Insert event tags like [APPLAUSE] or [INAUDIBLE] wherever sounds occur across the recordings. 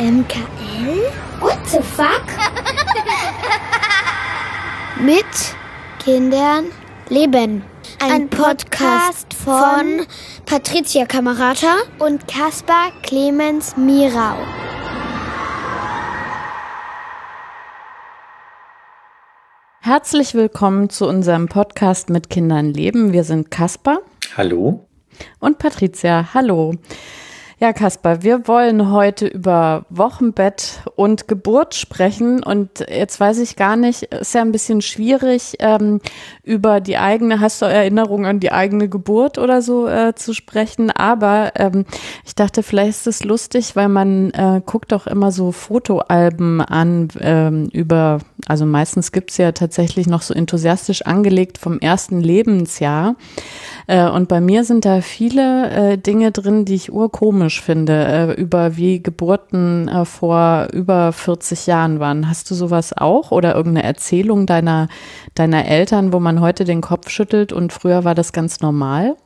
MKL? What the fuck? [LAUGHS] Mit Kindern leben. Ein, Podcast von Patricia Kamerata und Caspar Clemens Mirau. Herzlich willkommen zu unserem Podcast mit Kindern leben. Wir sind Caspar. Hallo. Und Patricia. Hallo. Ja, Kaspar, wir wollen heute über Wochenbett und Geburt sprechen. Und jetzt weiß ich gar nicht, ist ja ein bisschen schwierig, ähm, über die eigene, hast du Erinnerung an die eigene Geburt oder so äh, zu sprechen. Aber ähm, ich dachte, vielleicht ist es lustig, weil man äh, guckt auch immer so Fotoalben an ähm, über, also meistens gibt's ja tatsächlich noch so enthusiastisch angelegt vom ersten Lebensjahr. Äh, und bei mir sind da viele äh, Dinge drin, die ich urkomisch finde, äh, über wie Geburten vor über 40 Jahren waren. Hast du sowas auch oder irgendeine Erzählung deiner, deiner Eltern, wo man heute den Kopf schüttelt und früher war das ganz normal?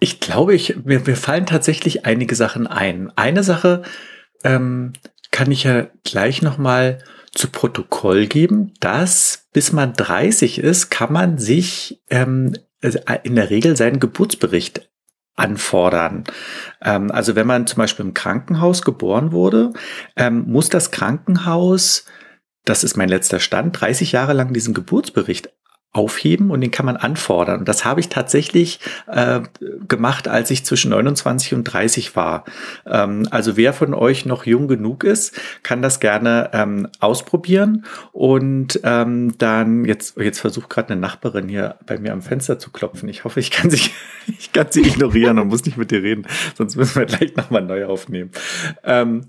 Ich glaube, ich, mir, mir fallen tatsächlich einige Sachen ein. Eine Sache ähm, kann ich ja gleich nochmal zu Protokoll geben, dass bis man 30 ist, kann man sich ähm, äh, in der Regel seinen Geburtsbericht anfordern. Ähm, also wenn man zum Beispiel im Krankenhaus geboren wurde, ähm, muss das Krankenhaus, das ist mein letzter Stand, 30 Jahre lang diesen Geburtsbericht aufheben und den kann man anfordern. Und das habe ich tatsächlich äh, gemacht, als ich zwischen 29 und 30 war. Ähm, also wer von euch noch jung genug ist, kann das gerne ähm, ausprobieren. Und ähm, dann, jetzt, jetzt versucht gerade eine Nachbarin hier bei mir am Fenster zu klopfen. Ich hoffe, ich kann sie, [LAUGHS] ich kann sie ignorieren und muss nicht mit dir reden, sonst müssen wir gleich nochmal neu aufnehmen. Ähm,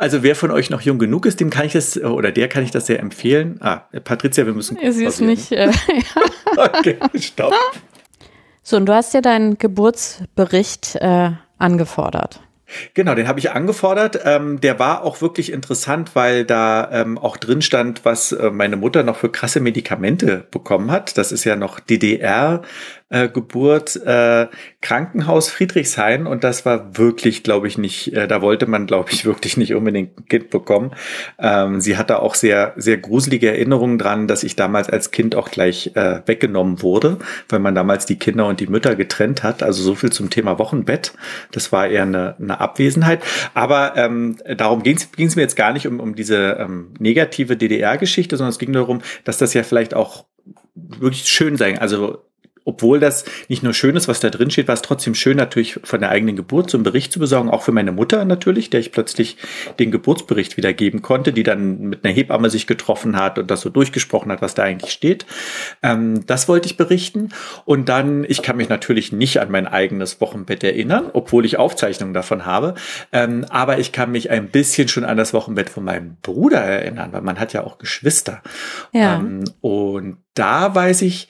also wer von euch noch jung genug ist, dem kann ich das, oder der kann ich das sehr empfehlen. Ah, Patricia, wir müssen. Sie ist nicht. Äh, [LAUGHS] [LAUGHS] okay, stopp. So, und du hast ja deinen Geburtsbericht äh, angefordert. Genau, den habe ich angefordert. Ähm, der war auch wirklich interessant, weil da ähm, auch drin stand, was äh, meine Mutter noch für krasse Medikamente bekommen hat. Das ist ja noch DDR. Äh, Geburt äh, Krankenhaus Friedrichshain und das war wirklich, glaube ich, nicht, äh, da wollte man, glaube ich, [LAUGHS] wirklich nicht unbedingt ein Kind bekommen. Ähm, sie hatte auch sehr, sehr gruselige Erinnerungen dran, dass ich damals als Kind auch gleich äh, weggenommen wurde, weil man damals die Kinder und die Mütter getrennt hat. Also so viel zum Thema Wochenbett. Das war eher eine, eine Abwesenheit. Aber ähm, darum ging es mir jetzt gar nicht um, um diese ähm, negative DDR-Geschichte, sondern es ging darum, dass das ja vielleicht auch wirklich schön sein. Also obwohl das nicht nur schön ist, was da drin steht, war es trotzdem schön, natürlich von der eigenen Geburt so einen Bericht zu besorgen, auch für meine Mutter natürlich, der ich plötzlich den Geburtsbericht wiedergeben konnte, die dann mit einer Hebamme sich getroffen hat und das so durchgesprochen hat, was da eigentlich steht. Ähm, das wollte ich berichten. Und dann, ich kann mich natürlich nicht an mein eigenes Wochenbett erinnern, obwohl ich Aufzeichnungen davon habe. Ähm, aber ich kann mich ein bisschen schon an das Wochenbett von meinem Bruder erinnern, weil man hat ja auch Geschwister. Ja. Ähm, und da weiß ich,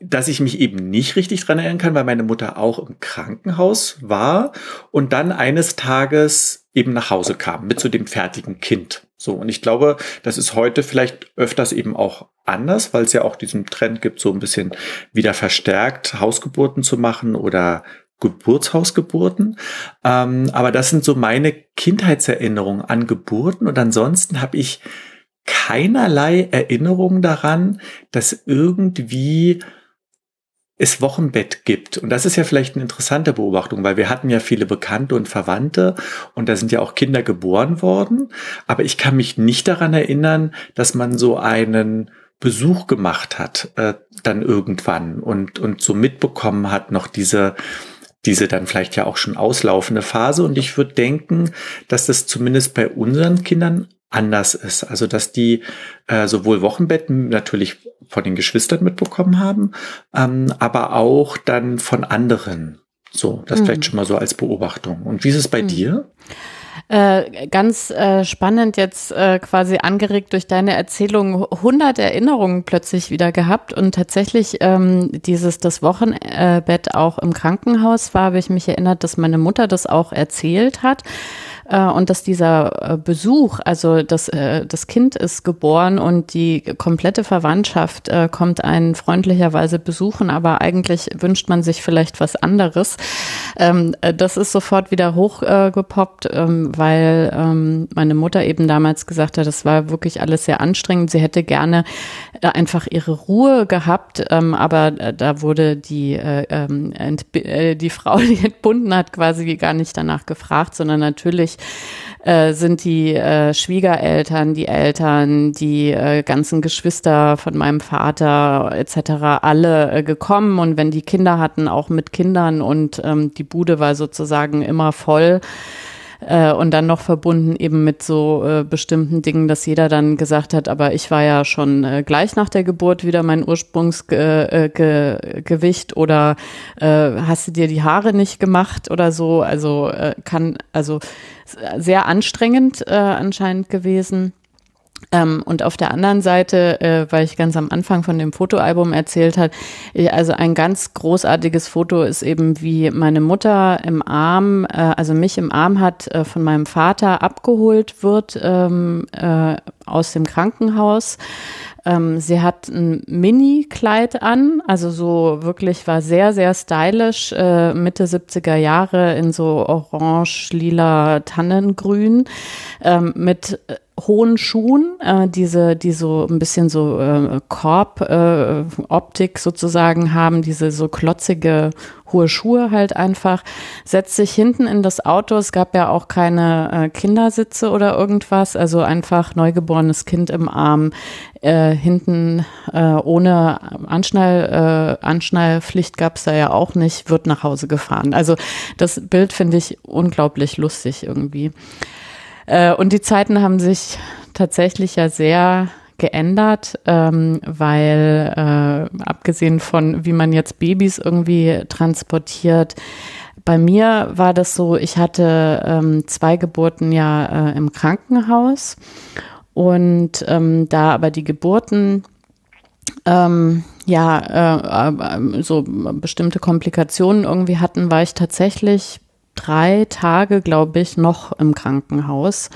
dass ich mich eben nicht richtig dran erinnern kann, weil meine Mutter auch im Krankenhaus war und dann eines Tages eben nach Hause kam mit zu dem fertigen Kind. So, und ich glaube, das ist heute vielleicht öfters eben auch anders, weil es ja auch diesen Trend gibt, so ein bisschen wieder verstärkt Hausgeburten zu machen oder Geburtshausgeburten. Ähm, aber das sind so meine Kindheitserinnerungen an Geburten und ansonsten habe ich keinerlei Erinnerung daran, dass irgendwie es Wochenbett gibt. Und das ist ja vielleicht eine interessante Beobachtung, weil wir hatten ja viele Bekannte und Verwandte und da sind ja auch Kinder geboren worden. Aber ich kann mich nicht daran erinnern, dass man so einen Besuch gemacht hat, äh, dann irgendwann und, und so mitbekommen hat, noch diese, diese dann vielleicht ja auch schon auslaufende Phase. Und ich würde denken, dass das zumindest bei unseren Kindern anders ist. Also dass die äh, sowohl Wochenbetten natürlich von den Geschwistern mitbekommen haben, ähm, aber auch dann von anderen. So, das mhm. vielleicht schon mal so als Beobachtung. Und wie ist es bei mhm. dir? Äh, ganz äh, spannend jetzt äh, quasi angeregt durch deine Erzählung 100 Erinnerungen plötzlich wieder gehabt und tatsächlich ähm, dieses das Wochenbett auch im Krankenhaus war, habe ich mich erinnert, dass meine Mutter das auch erzählt hat äh, und dass dieser äh, Besuch, also das, äh, das Kind ist geboren und die komplette Verwandtschaft äh, kommt einen freundlicherweise besuchen, aber eigentlich wünscht man sich vielleicht was anderes. Ähm, äh, das ist sofort wieder hochgepoppt, ähm, weil ähm, meine Mutter eben damals gesagt hat, das war wirklich alles sehr anstrengend. Sie hätte gerne äh, einfach ihre Ruhe gehabt, ähm, aber äh, da wurde die, äh, ähm, äh, die Frau, die entbunden hat, quasi gar nicht danach gefragt, sondern natürlich äh, sind die äh, Schwiegereltern, die Eltern, die äh, ganzen Geschwister von meinem Vater etc. alle äh, gekommen und wenn die Kinder hatten, auch mit Kindern und ähm, die Bude war sozusagen immer voll. Äh, und dann noch verbunden eben mit so äh, bestimmten Dingen, dass jeder dann gesagt hat, aber ich war ja schon äh, gleich nach der Geburt wieder mein Ursprungsgewicht äh, oder äh, hast du dir die Haare nicht gemacht oder so. Also äh, kann, also sehr anstrengend äh, anscheinend gewesen. Ähm, und auf der anderen Seite, äh, weil ich ganz am Anfang von dem Fotoalbum erzählt hat, also ein ganz großartiges Foto ist eben, wie meine Mutter im Arm, äh, also mich im Arm hat, äh, von meinem Vater abgeholt wird ähm, äh, aus dem Krankenhaus. Ähm, sie hat ein Mini-Kleid an, also so wirklich war sehr, sehr stylisch, äh, Mitte 70er Jahre in so orange, lila, Tannengrün, ähm, mit äh, hohen Schuhen, äh, diese, die so ein bisschen so äh, Korb-Optik äh, sozusagen haben, diese so klotzige hohe Schuhe halt einfach, setzt sich hinten in das Auto. Es gab ja auch keine äh, Kindersitze oder irgendwas, also einfach neugeborenes Kind im Arm, äh, hinten äh, ohne Anschnall, äh, Anschnallpflicht gab es da ja auch nicht, wird nach Hause gefahren. Also das Bild finde ich unglaublich lustig irgendwie. Äh, und die Zeiten haben sich tatsächlich ja sehr geändert, ähm, weil äh, abgesehen von, wie man jetzt Babys irgendwie transportiert, bei mir war das so, ich hatte ähm, zwei Geburten ja äh, im Krankenhaus und ähm, da aber die Geburten ähm, ja äh, äh, so bestimmte Komplikationen irgendwie hatten, war ich tatsächlich drei Tage, glaube ich, noch im Krankenhaus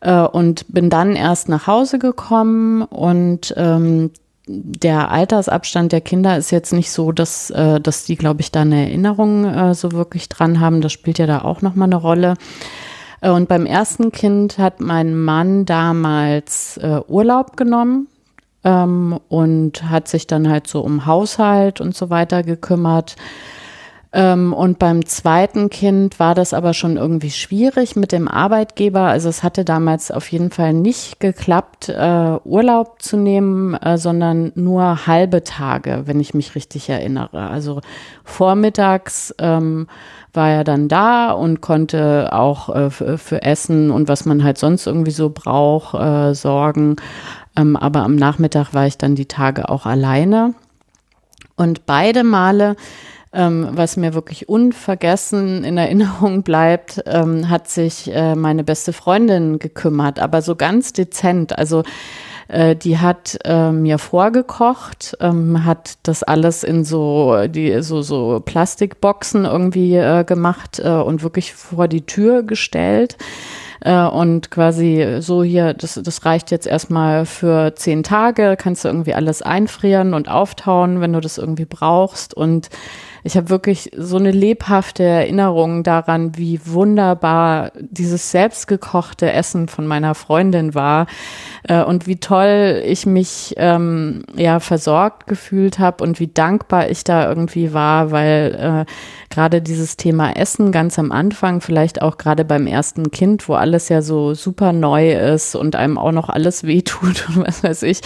äh, und bin dann erst nach Hause gekommen und ähm, der Altersabstand der Kinder ist jetzt nicht so, dass, äh, dass die, glaube ich, da eine Erinnerung äh, so wirklich dran haben. Das spielt ja da auch nochmal eine Rolle. Äh, und beim ersten Kind hat mein Mann damals äh, Urlaub genommen ähm, und hat sich dann halt so um Haushalt und so weiter gekümmert. Ähm, und beim zweiten Kind war das aber schon irgendwie schwierig mit dem Arbeitgeber. Also es hatte damals auf jeden Fall nicht geklappt, äh, Urlaub zu nehmen, äh, sondern nur halbe Tage, wenn ich mich richtig erinnere. Also vormittags ähm, war er dann da und konnte auch äh, für Essen und was man halt sonst irgendwie so braucht, äh, sorgen. Ähm, aber am Nachmittag war ich dann die Tage auch alleine. Und beide Male ähm, was mir wirklich unvergessen in Erinnerung [LAUGHS] bleibt, ähm, hat sich äh, meine beste Freundin gekümmert, aber so ganz dezent. Also äh, die hat äh, mir vorgekocht, ähm, hat das alles in so die so so Plastikboxen irgendwie äh, gemacht äh, und wirklich vor die Tür gestellt äh, und quasi so hier, das, das reicht jetzt erstmal für zehn Tage, kannst du irgendwie alles einfrieren und auftauen, wenn du das irgendwie brauchst und ich habe wirklich so eine lebhafte Erinnerung daran, wie wunderbar dieses selbstgekochte Essen von meiner Freundin war äh, und wie toll ich mich ähm, ja versorgt gefühlt habe und wie dankbar ich da irgendwie war, weil äh, gerade dieses Thema Essen ganz am Anfang, vielleicht auch gerade beim ersten Kind, wo alles ja so super neu ist und einem auch noch alles wehtut [LAUGHS] und was weiß ich,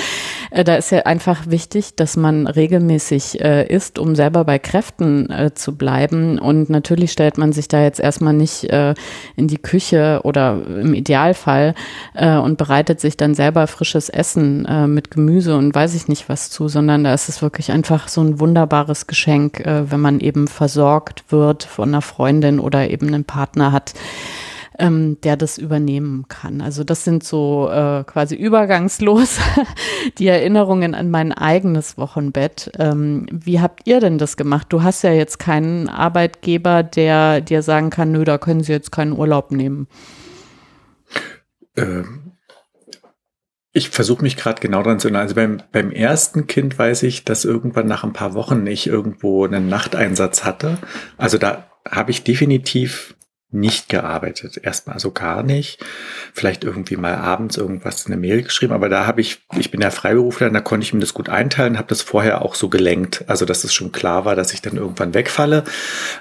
äh, da ist ja einfach wichtig, dass man regelmäßig äh, isst, um selber bei Kräften äh, zu bleiben. Und natürlich stellt man sich da jetzt erstmal nicht äh, in die Küche oder im Idealfall äh, und bereitet sich dann selber frisches Essen äh, mit Gemüse und weiß ich nicht was zu, sondern da ist es wirklich einfach so ein wunderbares Geschenk, äh, wenn man eben versorgt wird von einer Freundin oder eben einen Partner hat ähm, der das übernehmen kann. Also das sind so äh, quasi übergangslos [LAUGHS] die Erinnerungen an mein eigenes Wochenbett. Ähm, wie habt ihr denn das gemacht? Du hast ja jetzt keinen Arbeitgeber, der dir sagen kann, nö, da können Sie jetzt keinen Urlaub nehmen. Ähm, ich versuche mich gerade genau dran zu erinnern. Also beim, beim ersten Kind weiß ich, dass irgendwann nach ein paar Wochen ich irgendwo einen Nachteinsatz hatte. Also da habe ich definitiv nicht gearbeitet. Erstmal also gar nicht. Vielleicht irgendwie mal abends irgendwas in eine Mail geschrieben, aber da habe ich, ich bin ja Freiberufler, da konnte ich mir das gut einteilen, habe das vorher auch so gelenkt, also dass es schon klar war, dass ich dann irgendwann wegfalle.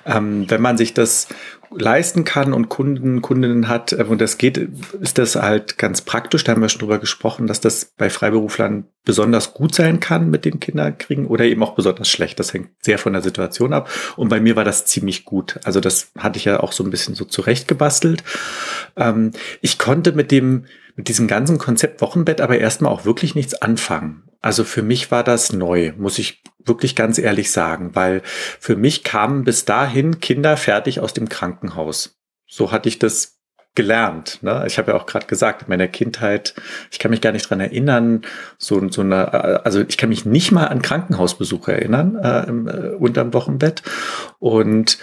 Ähm, wenn man sich das leisten kann und Kunden, Kundinnen hat, äh, und das geht, ist das halt ganz praktisch. Da haben wir schon drüber gesprochen, dass das bei Freiberuflern besonders gut sein kann mit den Kinderkriegen oder eben auch besonders schlecht. Das hängt sehr von der Situation ab. Und bei mir war das ziemlich gut. Also das hatte ich ja auch so ein bisschen so zurechtgebastelt. Ähm, ich konnte mit dem, mit diesem ganzen Konzept Wochenbett aber erstmal auch wirklich nichts anfangen. Also für mich war das neu, muss ich wirklich ganz ehrlich sagen, weil für mich kamen bis dahin Kinder fertig aus dem Krankenhaus. So hatte ich das gelernt. Ne? Ich habe ja auch gerade gesagt, in meiner Kindheit, ich kann mich gar nicht dran erinnern, so, so eine, also ich kann mich nicht mal an Krankenhausbesuche erinnern äh, im, äh, unterm Wochenbett. Und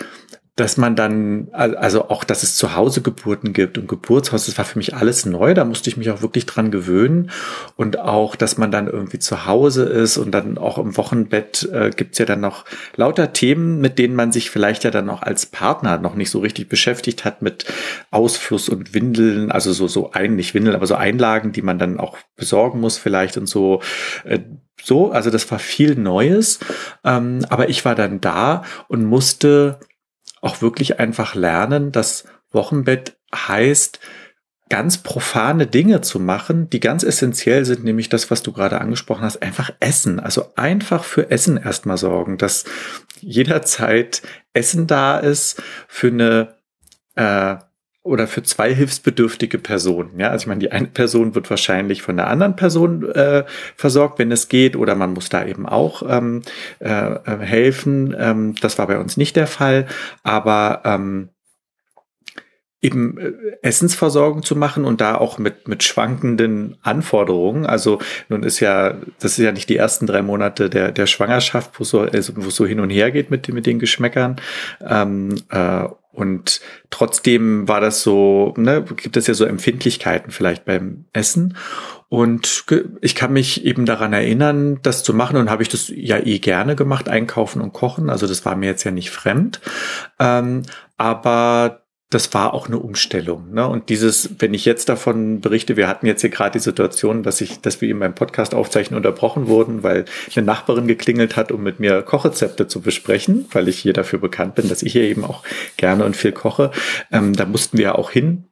dass man dann, also auch, dass es zu Hause Geburten gibt und Geburtshaus, das war für mich alles neu, da musste ich mich auch wirklich dran gewöhnen. Und auch, dass man dann irgendwie zu Hause ist und dann auch im Wochenbett äh, gibt's ja dann noch lauter Themen, mit denen man sich vielleicht ja dann auch als Partner noch nicht so richtig beschäftigt hat mit Ausfluss und Windeln, also so, so ein, nicht Windeln, aber so Einlagen, die man dann auch besorgen muss vielleicht und so. Äh, so, also das war viel Neues, ähm, aber ich war dann da und musste auch wirklich einfach lernen, dass Wochenbett heißt, ganz profane Dinge zu machen, die ganz essentiell sind, nämlich das, was du gerade angesprochen hast, einfach Essen. Also einfach für Essen erstmal sorgen, dass jederzeit Essen da ist für eine äh, oder für zwei hilfsbedürftige Personen. Ja, also ich meine, die eine Person wird wahrscheinlich von der anderen Person äh, versorgt, wenn es geht, oder man muss da eben auch ähm, äh, äh, helfen. Ähm, das war bei uns nicht der Fall, aber ähm, eben äh, Essensversorgung zu machen und da auch mit, mit schwankenden Anforderungen. Also nun ist ja, das ist ja nicht die ersten drei Monate der, der Schwangerschaft, wo so, also wo so hin und her geht mit, mit den Geschmäckern. Ähm, äh, und trotzdem war das so, ne, gibt es ja so Empfindlichkeiten vielleicht beim Essen. Und ich kann mich eben daran erinnern, das zu machen und habe ich das ja eh gerne gemacht, einkaufen und kochen. Also das war mir jetzt ja nicht fremd. Ähm, aber das war auch eine Umstellung. Ne? Und dieses, wenn ich jetzt davon berichte, wir hatten jetzt hier gerade die Situation, dass ich, dass wir in meinem Podcast aufzeichnen unterbrochen wurden, weil eine Nachbarin geklingelt hat, um mit mir Kochrezepte zu besprechen, weil ich hier dafür bekannt bin, dass ich hier eben auch gerne und viel koche. Ähm, da mussten wir auch hin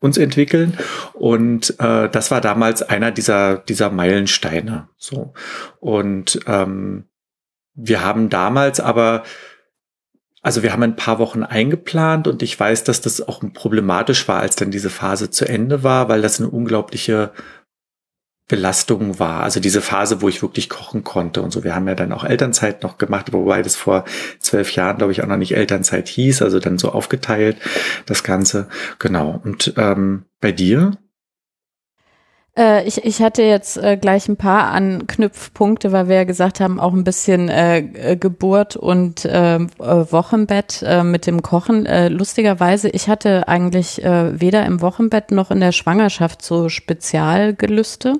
uns entwickeln und äh, das war damals einer dieser dieser Meilensteine so und ähm, wir haben damals aber also wir haben ein paar Wochen eingeplant und ich weiß, dass das auch problematisch war, als dann diese Phase zu Ende war, weil das eine unglaubliche Belastung war. Also diese Phase, wo ich wirklich kochen konnte und so. Wir haben ja dann auch Elternzeit noch gemacht, wobei das vor zwölf Jahren, glaube ich, auch noch nicht Elternzeit hieß, also dann so aufgeteilt, das Ganze. Genau. Und ähm, bei dir? Äh, ich, ich hatte jetzt äh, gleich ein paar Anknüpfpunkte, weil wir ja gesagt haben, auch ein bisschen äh, äh Geburt und ähm, äh, Wochenbett äh, mit dem Kochen. Äh, lustigerweise, ich hatte eigentlich äh, weder im Wochenbett noch in der Schwangerschaft so Spezialgelüste.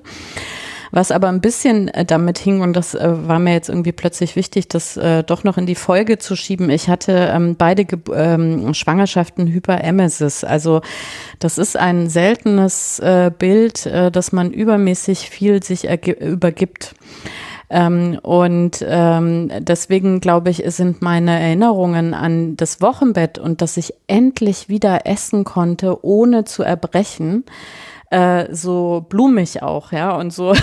Was aber ein bisschen äh, damit hing, und das äh, war mir jetzt irgendwie plötzlich wichtig, das äh, doch noch in die Folge zu schieben. Ich hatte ähm, beide Ge ähm, Schwangerschaften Hyperemesis. Also das ist ein seltenes Bild, dass man übermäßig viel sich übergibt. Ähm, und ähm, deswegen glaube ich, sind meine Erinnerungen an das Wochenbett und dass ich endlich wieder essen konnte, ohne zu erbrechen, äh, so blumig auch, ja, und so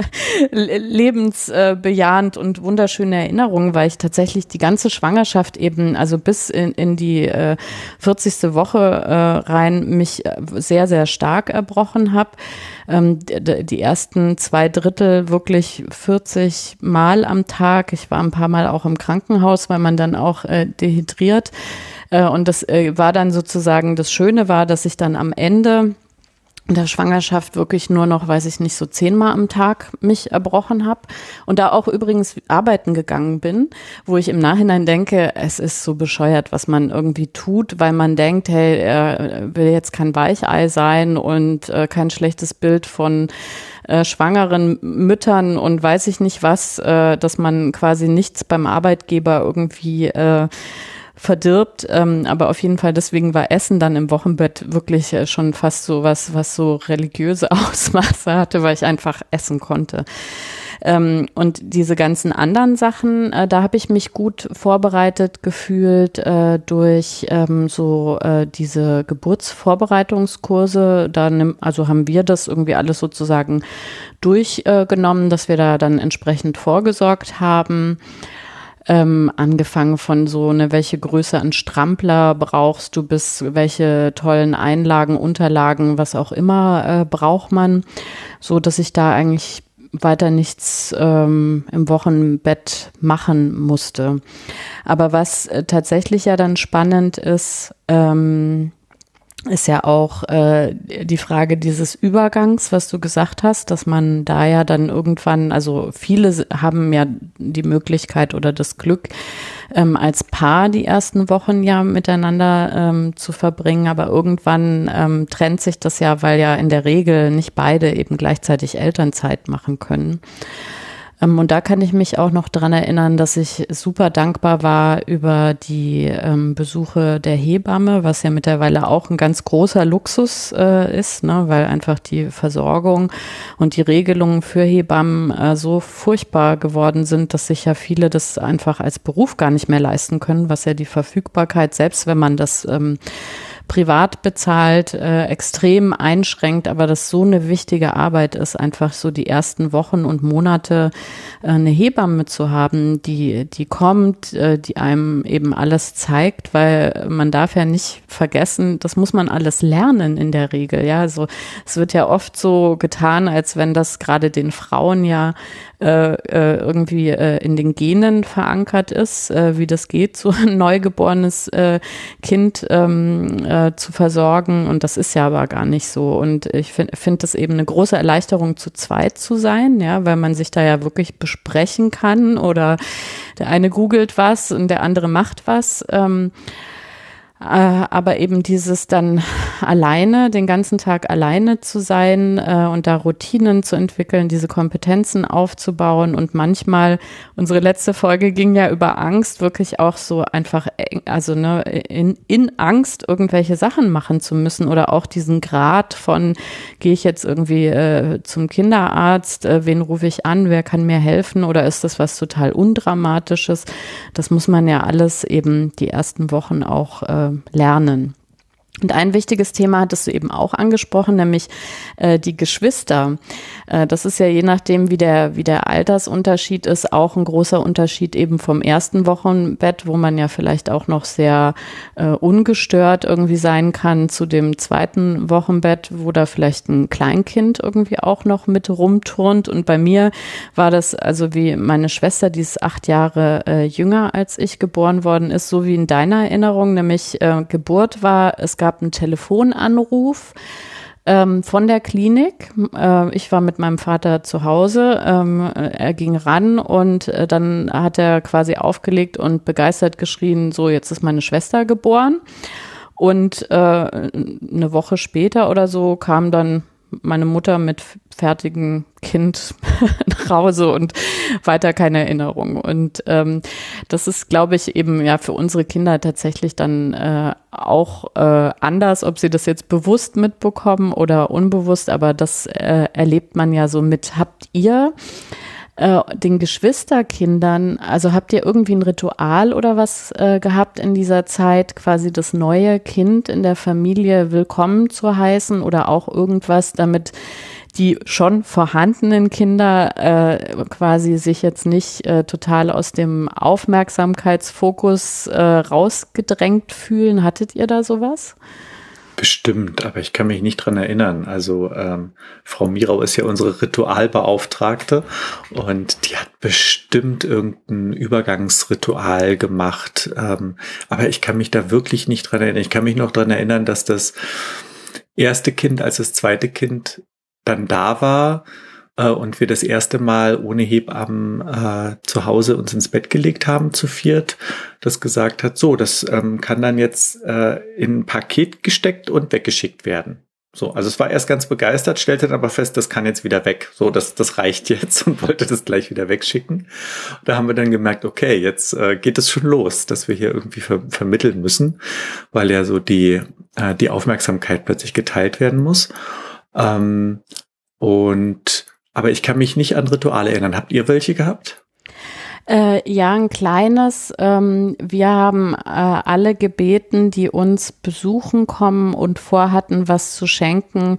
[LAUGHS] lebensbejahend und wunderschöne Erinnerungen, weil ich tatsächlich die ganze Schwangerschaft eben, also bis in, in die äh, 40. Woche äh, rein, mich äh, sehr, sehr stark erbrochen habe. Ähm, die, die ersten zwei Drittel wirklich 40 Mal am Tag. Ich war ein paar Mal auch im Krankenhaus, weil man dann auch äh, dehydriert Äh, und das äh, war dann sozusagen, das Schöne war, dass ich dann am Ende der Schwangerschaft wirklich nur noch, weiß ich nicht, so zehnmal am Tag mich erbrochen habe und da auch übrigens arbeiten gegangen bin, wo ich im Nachhinein denke, es ist so bescheuert, was man irgendwie tut, weil man denkt, hey, er will jetzt kein Weichei sein und äh, kein schlechtes Bild von äh, schwangeren Müttern und weiß ich nicht was, äh, dass man quasi nichts beim Arbeitgeber irgendwie äh, verdirbt. Ähm, aber auf jeden Fall deswegen war Essen dann im Wochenbett wirklich äh, schon fast so was, was so religiöse [LAUGHS] Ausmaße hatte, weil ich einfach essen konnte. Ähm, und diese ganzen anderen Sachen, äh, da habe ich mich gut vorbereitet gefühlt äh, durch ähm, so äh, diese Geburtsvorbereitungskurse. Da nimm, also haben wir das irgendwie alles sozusagen durchgenommen, dass wir da dann entsprechend vorgesorgt haben. Ähm, angefangen von so, ne, welche Größe an Strampler brauchst du, bis welche tollen Einlagen, Unterlagen, was auch immer äh, braucht man, so dass ich da eigentlich weiter nichts ähm, im Wochenbett machen musste. Aber was äh, tatsächlich ja dann spannend ist, ähm, ist ja auch äh, die Frage dieses Übergangs, was du gesagt hast, dass man da ja dann irgendwann, also viele haben ja die Möglichkeit oder das Glück, ähm, als Paar die ersten Wochen ja miteinander ähm, zu verbringen, aber irgendwann ähm, trennt sich das ja, weil ja in der Regel nicht beide eben gleichzeitig Elternzeit machen können. Ähm, und da kann ich mich auch noch dran erinnern, dass ich super dankbar war über die ähm, Besuche der Hebamme, was ja mittlerweile auch ein ganz großer Luxus äh, ist, ne, weil einfach die Versorgung und die Regelungen für Hebammen äh, so furchtbar geworden sind, dass sich ja viele das einfach als Beruf gar nicht mehr leisten können, was ja die Verfügbarkeit, selbst wenn man das ähm, privat bezahlt, äh, extrem einschränkt, aber das so eine wichtige Arbeit ist, einfach so die ersten Wochen und Monate äh, eine Hebamme zu haben, die, die kommt, äh, die einem eben alles zeigt, weil man darf ja nicht vergessen, das muss man alles lernen in der Regel. Ja, also es wird ja oft so getan, als wenn das gerade den Frauen ja äh, äh, irgendwie äh, in den Genen verankert ist, äh, wie das geht, so ein neugeborenes äh, Kind ähm, äh, zu versorgen. Und das ist ja aber gar nicht so. Und ich finde finde es eben eine große Erleichterung, zu zweit zu sein, ja, weil man sich da ja wirklich besprechen kann oder der eine googelt was und der andere macht was. Ähm, äh, aber eben dieses dann alleine, den ganzen Tag alleine zu sein äh, und da Routinen zu entwickeln, diese Kompetenzen aufzubauen und manchmal, unsere letzte Folge ging ja über Angst, wirklich auch so einfach, also ne, in, in Angst irgendwelche Sachen machen zu müssen oder auch diesen Grad von, gehe ich jetzt irgendwie äh, zum Kinderarzt, äh, wen rufe ich an, wer kann mir helfen oder ist das was total Undramatisches? Das muss man ja alles eben die ersten Wochen auch äh, lernen. Und ein wichtiges Thema hattest du eben auch angesprochen, nämlich äh, die Geschwister. Äh, das ist ja je nachdem, wie der, wie der Altersunterschied ist, auch ein großer Unterschied eben vom ersten Wochenbett, wo man ja vielleicht auch noch sehr äh, ungestört irgendwie sein kann, zu dem zweiten Wochenbett, wo da vielleicht ein Kleinkind irgendwie auch noch mit rumturnt. Und bei mir war das also wie meine Schwester, die ist acht Jahre äh, jünger als ich geboren worden ist, so wie in deiner Erinnerung, nämlich äh, Geburt war, es gab gab einen Telefonanruf ähm, von der Klinik. Äh, ich war mit meinem Vater zu Hause. Ähm, er ging ran und äh, dann hat er quasi aufgelegt und begeistert geschrien, so jetzt ist meine Schwester geboren. Und äh, eine Woche später oder so kam dann meine Mutter mit fertigem Kind [LAUGHS] nach Hause und weiter keine Erinnerung. Und ähm, das ist, glaube ich, eben ja für unsere Kinder tatsächlich dann äh, auch äh, anders, ob sie das jetzt bewusst mitbekommen oder unbewusst, aber das äh, erlebt man ja so mit. Habt ihr äh, den Geschwisterkindern, also habt ihr irgendwie ein Ritual oder was äh, gehabt in dieser Zeit, quasi das neue Kind in der Familie willkommen zu heißen oder auch irgendwas, damit die schon vorhandenen Kinder äh, quasi sich jetzt nicht äh, total aus dem Aufmerksamkeitsfokus äh, rausgedrängt fühlen. Hattet ihr da sowas? Bestimmt, aber ich kann mich nicht dran erinnern. Also ähm, Frau Mirau ist ja unsere Ritualbeauftragte und die hat bestimmt irgendein Übergangsritual gemacht. Ähm, aber ich kann mich da wirklich nicht dran erinnern. Ich kann mich noch dran erinnern, dass das erste Kind als das zweite Kind dann da war äh, und wir das erste Mal ohne Hebammen äh, zu Hause uns ins Bett gelegt haben zu viert, das gesagt hat, so, das ähm, kann dann jetzt äh, in ein Paket gesteckt und weggeschickt werden. So, also es war erst ganz begeistert, stellte dann aber fest, das kann jetzt wieder weg. So, das, das reicht jetzt [LAUGHS] und wollte das gleich wieder wegschicken. Da haben wir dann gemerkt, okay, jetzt äh, geht es schon los, dass wir hier irgendwie ver vermitteln müssen, weil ja so die, äh, die Aufmerksamkeit plötzlich geteilt werden muss. Ähm, und aber ich kann mich nicht an Rituale erinnern. Habt ihr welche gehabt? Äh, ja, ein kleines. Ähm, wir haben äh, alle gebeten, die uns besuchen kommen und vorhatten, was zu schenken,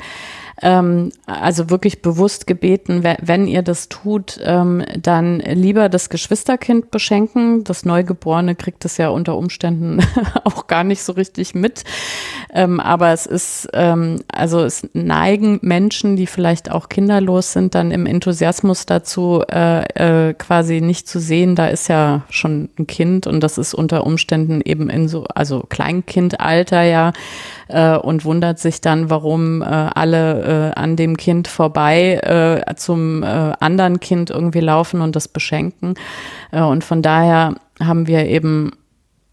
ähm, also wirklich bewusst gebeten, wenn ihr das tut, ähm, dann lieber das Geschwisterkind beschenken. Das Neugeborene kriegt es ja unter Umständen [LAUGHS] auch gar nicht so richtig mit. Ähm, aber es ist, ähm, also es neigen Menschen, die vielleicht auch kinderlos sind, dann im Enthusiasmus dazu, äh, äh, quasi nicht zu sehen, da ist ja schon ein Kind und das ist unter Umständen eben in so, also Kleinkindalter ja äh, und wundert sich dann, warum äh, alle äh, an dem Kind vorbei äh, zum äh, anderen Kind irgendwie laufen und das beschenken. Äh, und von daher haben wir eben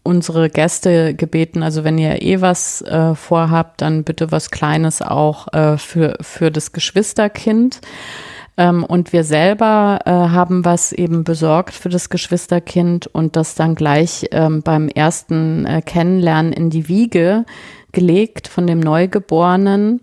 unsere Gäste gebeten, also wenn ihr eh was äh, vorhabt, dann bitte was Kleines auch äh, für, für das Geschwisterkind. Ähm, und wir selber äh, haben was eben besorgt für das Geschwisterkind und das dann gleich ähm, beim ersten äh, Kennenlernen in die Wiege gelegt von dem Neugeborenen.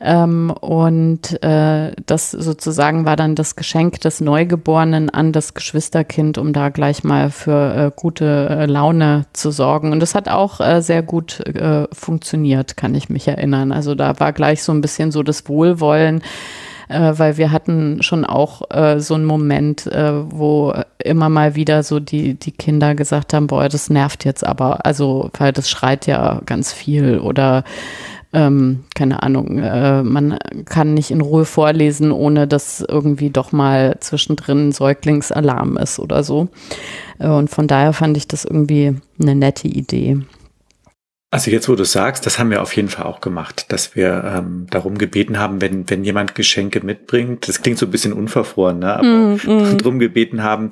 Ähm, und äh, das sozusagen war dann das Geschenk des Neugeborenen an das Geschwisterkind, um da gleich mal für äh, gute äh, Laune zu sorgen. Und das hat auch äh, sehr gut äh, funktioniert, kann ich mich erinnern. Also da war gleich so ein bisschen so das Wohlwollen äh, weil wir hatten schon auch äh, so einen Moment, äh, wo immer mal wieder so die, die Kinder gesagt haben, boah, das nervt jetzt aber, also, weil das schreit ja ganz viel oder ähm, keine Ahnung, äh, man kann nicht in Ruhe vorlesen, ohne dass irgendwie doch mal zwischendrin Säuglingsalarm ist oder so. Äh, und von daher fand ich das irgendwie eine nette Idee. Also jetzt, wo du sagst, das haben wir auf jeden Fall auch gemacht, dass wir ähm, darum gebeten haben, wenn, wenn jemand Geschenke mitbringt, das klingt so ein bisschen unverfroren, ne? aber mm, [LAUGHS] mm. darum gebeten haben,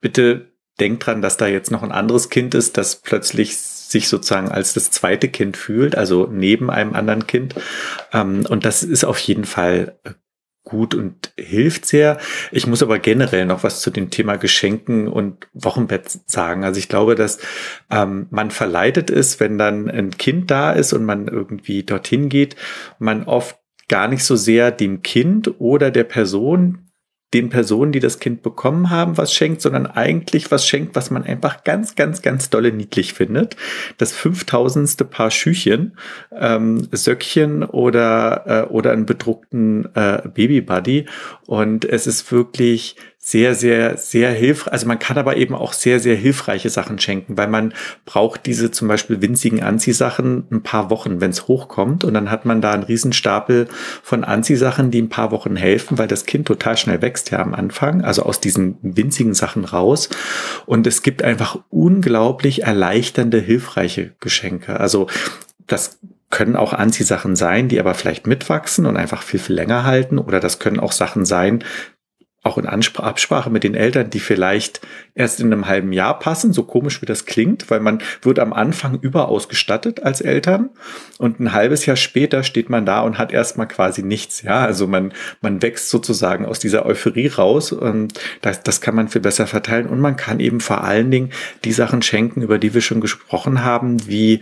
bitte denkt dran, dass da jetzt noch ein anderes Kind ist, das plötzlich sich sozusagen als das zweite Kind fühlt, also neben einem anderen Kind. Ähm, und das ist auf jeden Fall gut und hilft sehr. Ich muss aber generell noch was zu dem Thema Geschenken und Wochenbett sagen. Also ich glaube, dass ähm, man verleitet ist, wenn dann ein Kind da ist und man irgendwie dorthin geht, man oft gar nicht so sehr dem Kind oder der Person, den Personen, die das Kind bekommen haben, was schenkt, sondern eigentlich was schenkt, was man einfach ganz, ganz, ganz dolle niedlich findet. Das fünftausendste Paar Schüchen, ähm, Söckchen oder, äh, oder einen bedruckten äh, Babybuddy. Und es ist wirklich sehr, sehr, sehr hilfreich. Also man kann aber eben auch sehr, sehr hilfreiche Sachen schenken, weil man braucht diese zum Beispiel winzigen Anziehsachen ein paar Wochen, wenn es hochkommt. Und dann hat man da einen Riesenstapel von Anziehsachen, die ein paar Wochen helfen, weil das Kind total schnell wächst ja am Anfang, also aus diesen winzigen Sachen raus. Und es gibt einfach unglaublich erleichternde, hilfreiche Geschenke. Also das können auch Anziehsachen sein, die aber vielleicht mitwachsen und einfach viel, viel länger halten. Oder das können auch Sachen sein, auch in Anspr Absprache mit den Eltern, die vielleicht erst in einem halben Jahr passen, so komisch wie das klingt, weil man wird am Anfang überausgestattet als Eltern und ein halbes Jahr später steht man da und hat erstmal quasi nichts. Ja, also man, man wächst sozusagen aus dieser Euphorie raus und das, das kann man viel besser verteilen und man kann eben vor allen Dingen die Sachen schenken, über die wir schon gesprochen haben, wie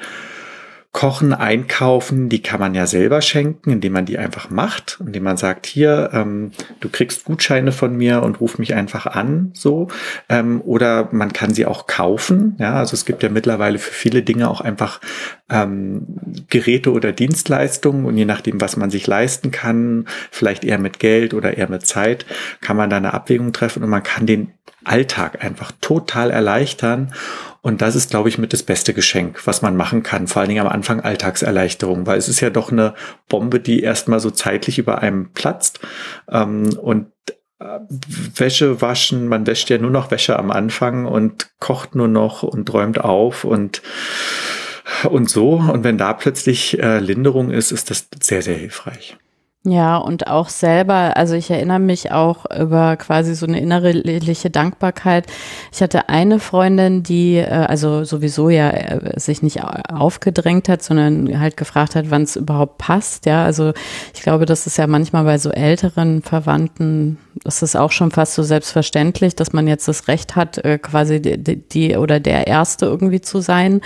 Kochen, Einkaufen, die kann man ja selber schenken, indem man die einfach macht, indem man sagt, hier, ähm, du kriegst Gutscheine von mir und ruf mich einfach an, so. Ähm, oder man kann sie auch kaufen. Ja, also es gibt ja mittlerweile für viele Dinge auch einfach ähm, Geräte oder Dienstleistungen und je nachdem, was man sich leisten kann, vielleicht eher mit Geld oder eher mit Zeit, kann man da eine Abwägung treffen und man kann den Alltag einfach total erleichtern. Und das ist, glaube ich, mit das beste Geschenk, was man machen kann. Vor allen Dingen am Anfang Alltagserleichterung, weil es ist ja doch eine Bombe, die erstmal so zeitlich über einem platzt. Ähm, und äh, Wäsche waschen, man wäscht ja nur noch Wäsche am Anfang und kocht nur noch und räumt auf und und so. Und wenn da plötzlich äh, Linderung ist, ist das sehr, sehr hilfreich. Ja, und auch selber, also ich erinnere mich auch über quasi so eine innerliche Dankbarkeit. Ich hatte eine Freundin, die äh, also sowieso ja äh, sich nicht aufgedrängt hat, sondern halt gefragt hat, wann es überhaupt passt. Ja, also ich glaube, das ist ja manchmal bei so älteren Verwandten, das ist auch schon fast so selbstverständlich, dass man jetzt das Recht hat, äh, quasi die, die oder der Erste irgendwie zu sein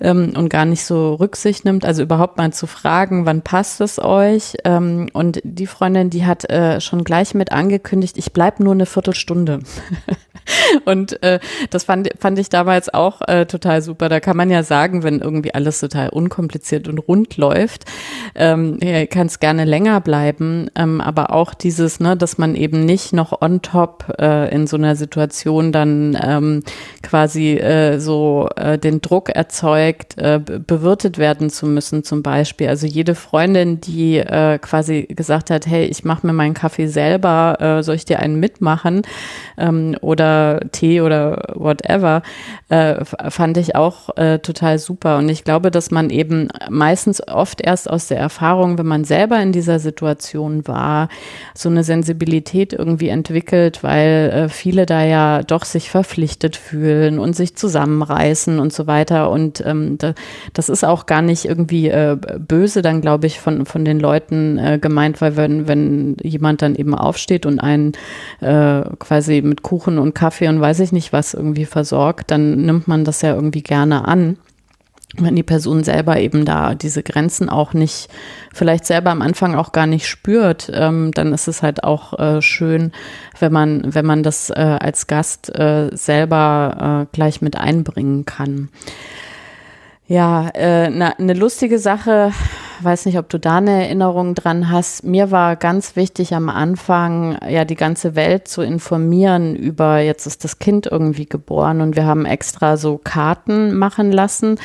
ähm, und gar nicht so Rücksicht nimmt, also überhaupt mal zu fragen, wann passt es euch? Ähm, und die Freundin, die hat äh, schon gleich mit angekündigt, ich bleib nur eine Viertelstunde. [LAUGHS] [LAUGHS] Und äh, das fand, fand ich damals auch äh, total super. Da kann man ja sagen, wenn irgendwie alles total unkompliziert und rund läuft, ähm, kann es gerne länger bleiben. Ähm, aber auch dieses, ne, dass man eben nicht noch on top äh, in so einer Situation dann ähm, quasi äh, so äh, den Druck erzeugt, äh, bewirtet werden zu müssen zum Beispiel. Also jede Freundin, die äh, quasi gesagt hat, hey, ich mache mir meinen Kaffee selber, äh, soll ich dir einen mitmachen? Ähm, oder Tee oder whatever, äh, fand ich auch äh, total super. Und ich glaube, dass man eben meistens oft erst aus der Erfahrung, wenn man selber in dieser Situation war, so eine Sensibilität irgendwie entwickelt, weil äh, viele da ja doch sich verpflichtet fühlen und sich zusammenreißen und so weiter. Und ähm, da, das ist auch gar nicht irgendwie äh, böse dann, glaube ich, von, von den Leuten äh, gemeint, weil wenn, wenn jemand dann eben aufsteht und einen äh, quasi mit Kuchen und Kaffee und weiß ich nicht was irgendwie versorgt, dann nimmt man das ja irgendwie gerne an. Wenn die Person selber eben da diese Grenzen auch nicht, vielleicht selber am Anfang auch gar nicht spürt, ähm, dann ist es halt auch äh, schön, wenn man, wenn man das äh, als Gast äh, selber äh, gleich mit einbringen kann. Ja, äh, eine lustige Sache weiß nicht, ob du da eine Erinnerung dran hast. Mir war ganz wichtig am Anfang, ja, die ganze Welt zu informieren über, jetzt ist das Kind irgendwie geboren und wir haben extra so Karten machen lassen.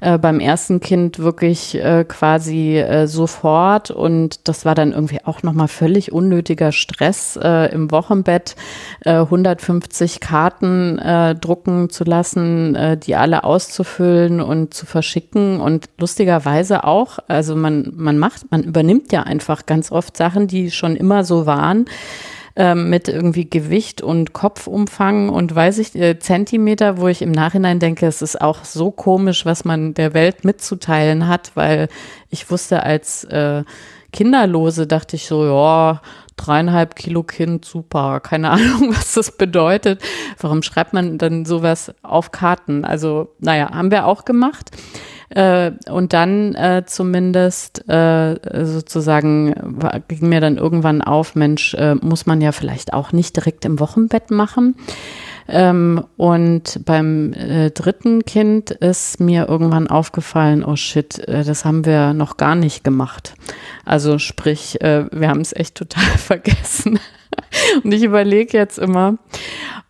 Äh, beim ersten Kind wirklich äh, quasi äh, sofort und das war dann irgendwie auch nochmal völlig unnötiger Stress äh, im Wochenbett, 150 äh, Karten äh, drucken zu lassen, die alle auszufüllen und zu verschicken und lustigerweise auch, also man, man macht, man übernimmt ja einfach ganz oft Sachen, die schon immer so waren ähm, mit irgendwie Gewicht und Kopfumfang und weiß ich, äh, Zentimeter, wo ich im Nachhinein denke, es ist auch so komisch, was man der Welt mitzuteilen hat, weil ich wusste als äh, Kinderlose, dachte ich so, ja, dreieinhalb Kilo Kind, super. Keine [LAUGHS] Ahnung, was das bedeutet. Warum schreibt man dann sowas auf Karten? Also, naja, haben wir auch gemacht. Äh, und dann äh, zumindest äh, sozusagen ging mir dann irgendwann auf, Mensch, äh, muss man ja vielleicht auch nicht direkt im Wochenbett machen. Ähm, und beim äh, dritten Kind ist mir irgendwann aufgefallen, oh shit, äh, das haben wir noch gar nicht gemacht. Also sprich, äh, wir haben es echt total [LAUGHS] vergessen. Und ich überlege jetzt immer,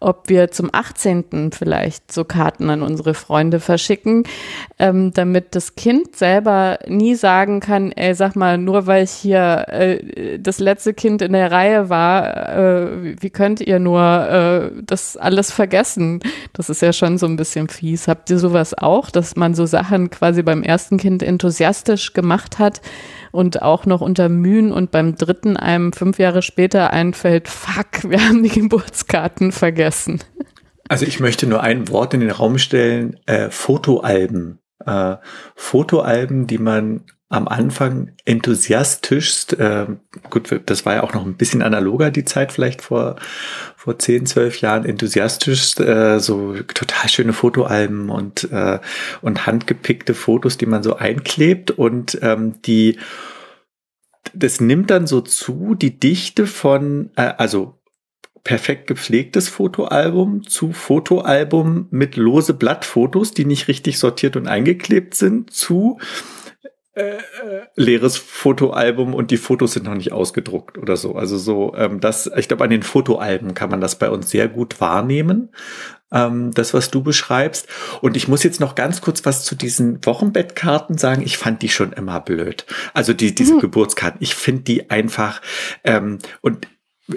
ob wir zum 18. vielleicht so Karten an unsere Freunde verschicken, ähm, damit das Kind selber nie sagen kann, ey, sag mal, nur weil ich hier äh, das letzte Kind in der Reihe war, äh, wie könnt ihr nur äh, das alles vergessen? Das ist ja schon so ein bisschen fies. Habt ihr sowas auch, dass man so Sachen quasi beim ersten Kind enthusiastisch gemacht hat? Und auch noch unter Mühen und beim dritten einem fünf Jahre später einfällt, fuck, wir haben die [LAUGHS] Geburtskarten vergessen. Also ich möchte nur ein Wort in den Raum stellen, äh, Fotoalben. Äh, Fotoalben, die man am Anfang enthusiastischst, äh, gut, das war ja auch noch ein bisschen analoger, die Zeit vielleicht vor, vor 10, 12 Jahren, enthusiastischst, äh, so total schöne Fotoalben und, äh, und handgepickte Fotos, die man so einklebt und ähm, die, das nimmt dann so zu, die Dichte von, äh, also perfekt gepflegtes Fotoalbum zu Fotoalbum mit lose Blattfotos, die nicht richtig sortiert und eingeklebt sind, zu äh, äh, leeres Fotoalbum und die Fotos sind noch nicht ausgedruckt oder so. Also so, ähm, das, ich glaube, an den Fotoalben kann man das bei uns sehr gut wahrnehmen. Ähm, das, was du beschreibst. Und ich muss jetzt noch ganz kurz was zu diesen Wochenbettkarten sagen. Ich fand die schon immer blöd. Also die, diese mhm. Geburtskarten. Ich finde die einfach ähm, und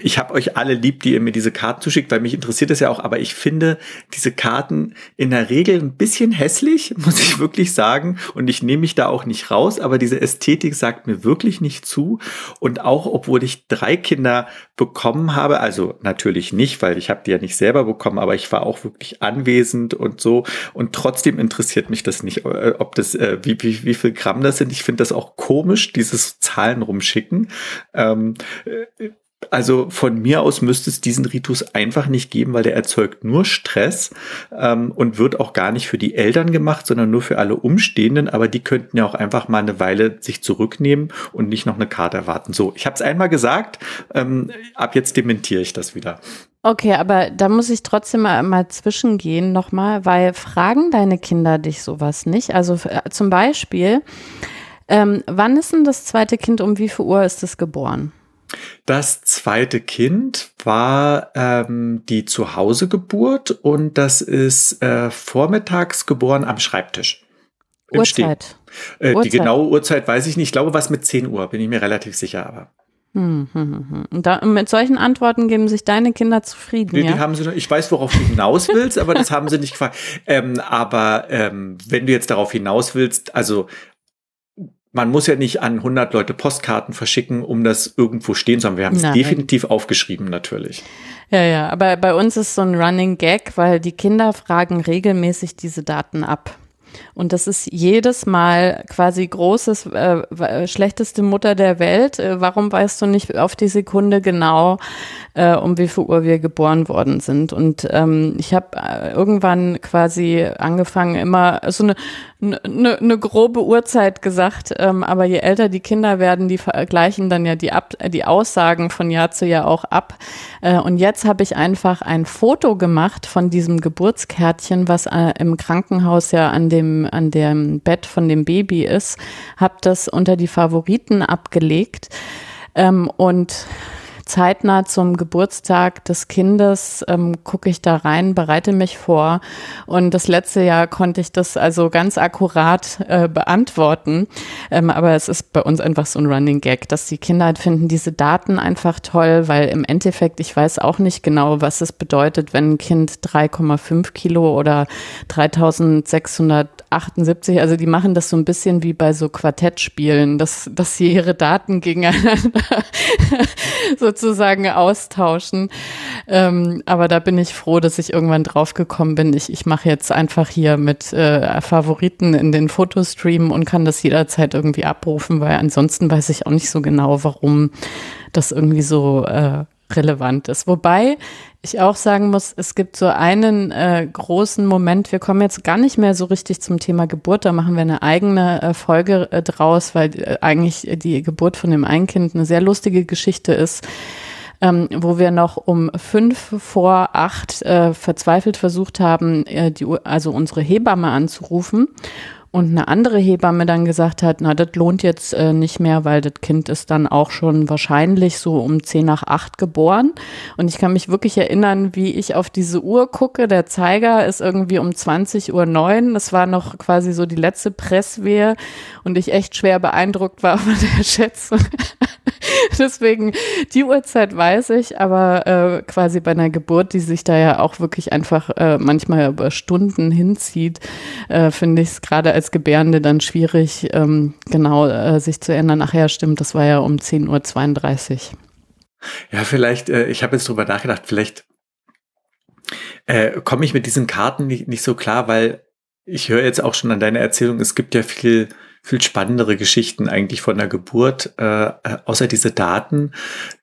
ich habe euch alle lieb, die ihr mir diese Karten zuschickt, weil mich interessiert es ja auch, aber ich finde diese Karten in der Regel ein bisschen hässlich, [LAUGHS] muss ich wirklich sagen. Und ich nehme mich da auch nicht raus, aber diese Ästhetik sagt mir wirklich nicht zu. Und auch, obwohl ich drei Kinder bekommen habe, also natürlich nicht, weil ich habe die ja nicht selber bekommen, aber ich war auch wirklich anwesend und so. Und trotzdem interessiert mich das nicht, äh, ob das, äh, wie, wie, wie viel Gramm das sind. Ich finde das auch komisch, dieses Zahlen rumschicken. Ähm, äh, also von mir aus müsste es diesen Ritus einfach nicht geben, weil der erzeugt nur Stress ähm, und wird auch gar nicht für die Eltern gemacht, sondern nur für alle Umstehenden. Aber die könnten ja auch einfach mal eine Weile sich zurücknehmen und nicht noch eine Karte erwarten. So, ich habe es einmal gesagt, ähm, ab jetzt dementiere ich das wieder. Okay, aber da muss ich trotzdem mal, mal zwischengehen nochmal, weil fragen deine Kinder dich sowas nicht? Also äh, zum Beispiel, ähm, wann ist denn das zweite Kind, um wie viel Uhr ist es geboren? Das zweite Kind war ähm, die Zuhausegeburt und das ist äh, vormittags geboren am Schreibtisch. Uhrzeit. Äh, Uhrzeit. Die genaue Uhrzeit weiß ich nicht. Ich glaube, was mit 10 Uhr, bin ich mir relativ sicher, aber. Hm, hm, hm. hm. Da, mit solchen Antworten geben sich deine Kinder zufrieden. Nee, ja? die haben sie, ich weiß, worauf du hinaus willst, aber das haben sie nicht gefragt. [LAUGHS] Ähm, aber ähm, wenn du jetzt darauf hinaus willst, also man muss ja nicht an 100 Leute Postkarten verschicken, um das irgendwo stehen zu haben. Wir haben es definitiv aufgeschrieben, natürlich. Ja, ja, aber bei uns ist so ein Running Gag, weil die Kinder fragen regelmäßig diese Daten ab. Und das ist jedes Mal quasi großes, äh, schlechteste Mutter der Welt. Äh, warum weißt du nicht auf die Sekunde genau, äh, um wie viel Uhr wir geboren worden sind? Und ähm, ich habe äh, irgendwann quasi angefangen, immer so eine, eine, eine grobe Uhrzeit gesagt. Ähm, aber je älter die Kinder werden, die vergleichen dann ja die, ab, die Aussagen von Jahr zu Jahr auch ab. Äh, und jetzt habe ich einfach ein Foto gemacht von diesem Geburtskärtchen, was äh, im Krankenhaus ja an dem dem, an dem Bett von dem Baby ist, habe das unter die Favoriten abgelegt. Ähm, und zeitnah zum Geburtstag des Kindes ähm, gucke ich da rein, bereite mich vor. Und das letzte Jahr konnte ich das also ganz akkurat äh, beantworten. Ähm, aber es ist bei uns einfach so ein Running Gag, dass die Kinder halt finden diese Daten einfach toll, weil im Endeffekt, ich weiß auch nicht genau, was es bedeutet, wenn ein Kind 3,5 Kilo oder 3678, also die machen das so ein bisschen wie bei so Quartettspielen, dass, dass sie ihre Daten gegeneinander [LAUGHS] so sozusagen austauschen. Ähm, aber da bin ich froh, dass ich irgendwann draufgekommen bin. Ich, ich mache jetzt einfach hier mit äh, Favoriten in den Fotostream und kann das jederzeit irgendwie abrufen, weil ansonsten weiß ich auch nicht so genau, warum das irgendwie so äh, relevant ist. Wobei ich auch sagen muss, es gibt so einen äh, großen Moment, wir kommen jetzt gar nicht mehr so richtig zum Thema Geburt, da machen wir eine eigene äh, Folge äh, draus, weil äh, eigentlich die Geburt von dem einen Kind eine sehr lustige Geschichte ist. Ähm, wo wir noch um fünf vor acht äh, verzweifelt versucht haben, äh, die, also unsere Hebamme anzurufen und eine andere Hebamme dann gesagt hat, na, das lohnt jetzt äh, nicht mehr, weil das Kind ist dann auch schon wahrscheinlich so um zehn nach acht geboren. Und ich kann mich wirklich erinnern, wie ich auf diese Uhr gucke. Der Zeiger ist irgendwie um 20 Uhr neun. Das war noch quasi so die letzte Presswehe und ich echt schwer beeindruckt war [LAUGHS] von der Schätzung. [LAUGHS] Deswegen, die Uhrzeit weiß ich, aber äh, quasi bei einer Geburt, die sich da ja auch wirklich einfach äh, manchmal über Stunden hinzieht, äh, finde ich es gerade als Gebärende dann schwierig, ähm, genau äh, sich zu ändern. Ach ja, stimmt, das war ja um 10.32 Uhr. Ja, vielleicht, äh, ich habe jetzt drüber nachgedacht, vielleicht äh, komme ich mit diesen Karten nicht, nicht so klar, weil ich höre jetzt auch schon an deiner Erzählung, es gibt ja viel viel spannendere Geschichten eigentlich von der Geburt, äh, äh, außer diese Daten.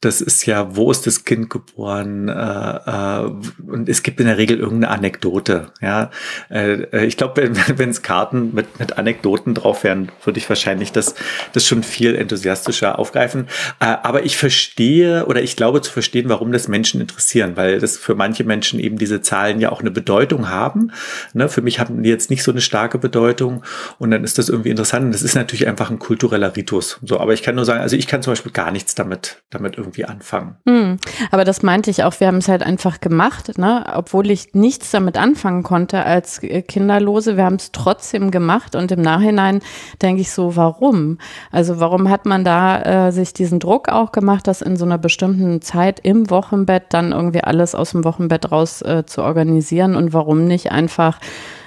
Das ist ja, wo ist das Kind geboren? Äh, äh, und es gibt in der Regel irgendeine Anekdote. Ja, äh, äh ich glaube, wenn [LAUGHS] es Karten mit, mit Anekdoten drauf wären, würde ich wahrscheinlich das, das schon viel enthusiastischer aufgreifen. Äh, aber ich verstehe oder ich glaube zu verstehen, warum das Menschen interessieren, weil das für manche Menschen eben diese Zahlen ja auch eine Bedeutung haben. Ne, für mich haben die jetzt nicht so eine starke Bedeutung und dann ist das irgendwie interessant das ist natürlich einfach ein kultureller Ritus. So, aber ich kann nur sagen, also ich kann zum Beispiel gar nichts damit, damit irgendwie anfangen. Mhm. Aber das meinte ich auch, wir haben es halt einfach gemacht, ne? Obwohl ich nichts damit anfangen konnte als äh, Kinderlose. Wir haben es trotzdem gemacht und im Nachhinein denke ich so, warum? Also warum hat man da äh, sich diesen Druck auch gemacht, das in so einer bestimmten Zeit im Wochenbett dann irgendwie alles aus dem Wochenbett raus äh, zu organisieren und warum nicht einfach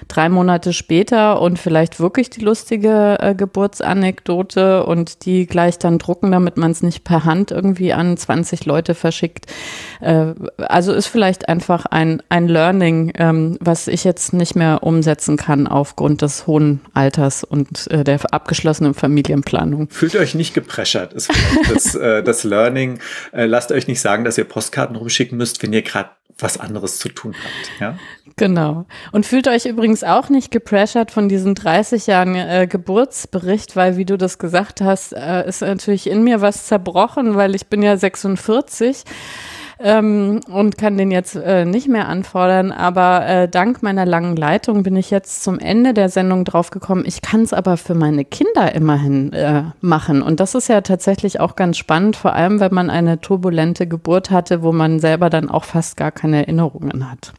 drei Monate später und vielleicht wirklich die lustige äh, Geburtsanekdote und die gleich dann drucken, damit man es nicht per Hand irgendwie an 20 Leute verschickt. Äh, also ist vielleicht einfach ein, ein Learning, ähm, was ich jetzt nicht mehr umsetzen kann aufgrund des hohen Alters und äh, der abgeschlossenen Familienplanung. Fühlt euch nicht gepresschert, ist das, äh, das Learning. Äh, lasst euch nicht sagen, dass ihr Postkarten rumschicken müsst, wenn ihr gerade was anderes zu tun habt. Ja? Genau. Und fühlt euch übrigens auch nicht gepressured von diesen 30 Jahren äh, Geburtsbericht, weil, wie du das gesagt hast, äh, ist natürlich in mir was zerbrochen, weil ich bin ja 46 ähm, und kann den jetzt äh, nicht mehr anfordern. Aber äh, dank meiner langen Leitung bin ich jetzt zum Ende der Sendung draufgekommen. Ich kann es aber für meine Kinder immerhin äh, machen. Und das ist ja tatsächlich auch ganz spannend, vor allem wenn man eine turbulente Geburt hatte, wo man selber dann auch fast gar keine Erinnerungen hat.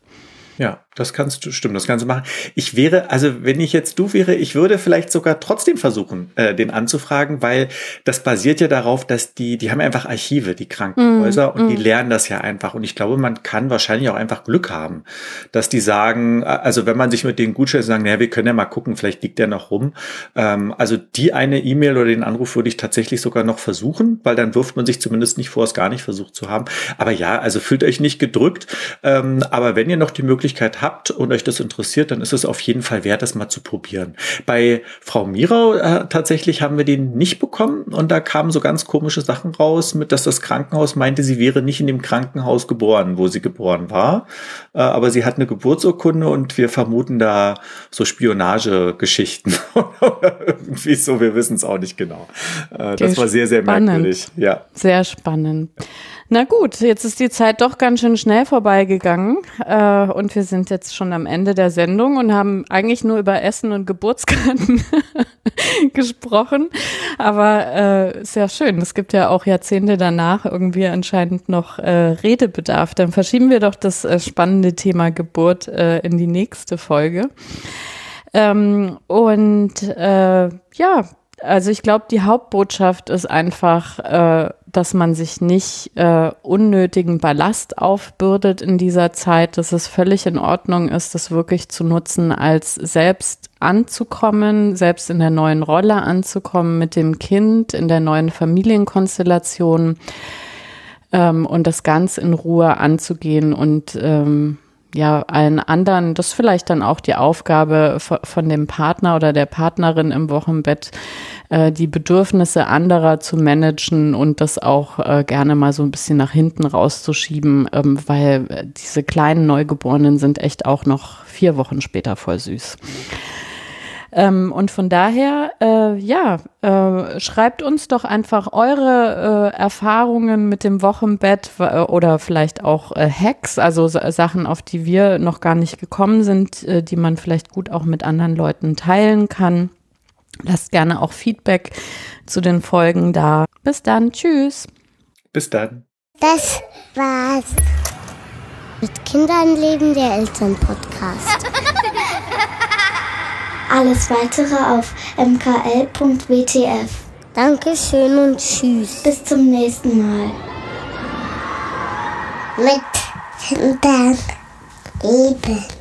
Ja, das kannst du, stimmt, das kannst du machen. Ich wäre, also wenn ich jetzt du wäre, ich würde vielleicht sogar trotzdem versuchen, äh, den anzufragen, weil das basiert ja darauf, dass die, die haben einfach Archive, die Krankenhäuser, mm, und mm. die lernen das ja einfach. Und ich glaube, man kann wahrscheinlich auch einfach Glück haben, dass die sagen, also wenn man sich mit denen gut stellt, sagen, naja, wir können ja mal gucken, vielleicht liegt der noch rum. Ähm, also die eine E-Mail oder den Anruf würde ich tatsächlich sogar noch versuchen, weil dann wirft man sich zumindest nicht vor, es gar nicht versucht zu haben. Aber ja, also fühlt euch nicht gedrückt. Ähm, aber wenn ihr noch die Möglichkeit habt, habt und euch das interessiert, dann ist es auf jeden Fall wert, das mal zu probieren. Bei Frau Mirau äh, tatsächlich haben wir den nicht bekommen und da kamen so ganz komische Sachen raus, mit dass das Krankenhaus meinte, sie wäre nicht in dem Krankenhaus geboren, wo sie geboren war, äh, aber sie hat eine Geburtsurkunde und wir vermuten da so Spionagegeschichten [LAUGHS] oder irgendwie so, wir wissen es auch nicht genau. Äh, das war sehr, sehr merkwürdig. Ja. Sehr spannend. Na gut, jetzt ist die Zeit doch ganz schön schnell vorbeigegangen äh, und wir sind jetzt schon am Ende der Sendung und haben eigentlich nur über Essen und Geburtskarten [LAUGHS] gesprochen. Aber äh, sehr schön. Es gibt ja auch Jahrzehnte danach irgendwie anscheinend noch äh, Redebedarf. Dann verschieben wir doch das äh, spannende Thema Geburt äh, in die nächste Folge. Ähm, und äh, ja, also ich glaube, die Hauptbotschaft ist einfach, äh, dass man sich nicht äh, unnötigen Ballast aufbürdet in dieser Zeit, dass es völlig in Ordnung ist, das wirklich zu nutzen, als selbst anzukommen, selbst in der neuen Rolle anzukommen mit dem Kind, in der neuen Familienkonstellation ähm, und das ganz in Ruhe anzugehen und ähm, ja, allen anderen, das ist vielleicht dann auch die Aufgabe von dem Partner oder der Partnerin im Wochenbett, äh, die Bedürfnisse anderer zu managen und das auch äh, gerne mal so ein bisschen nach hinten rauszuschieben, ähm, weil diese kleinen Neugeborenen sind echt auch noch vier Wochen später voll süß. Ähm, und von daher, äh, ja, äh, schreibt uns doch einfach eure äh, Erfahrungen mit dem Wochenbett äh, oder vielleicht auch äh, Hacks, also Sachen, auf die wir noch gar nicht gekommen sind, äh, die man vielleicht gut auch mit anderen Leuten teilen kann. Lasst gerne auch Feedback zu den Folgen da. Bis dann. Tschüss. Bis dann. Das war's. Mit Kindern leben der Elternpodcast. [LAUGHS] Alles weitere auf mkl.wtf. Dankeschön und tschüss. Bis zum nächsten Mal. Mit Kindern leben.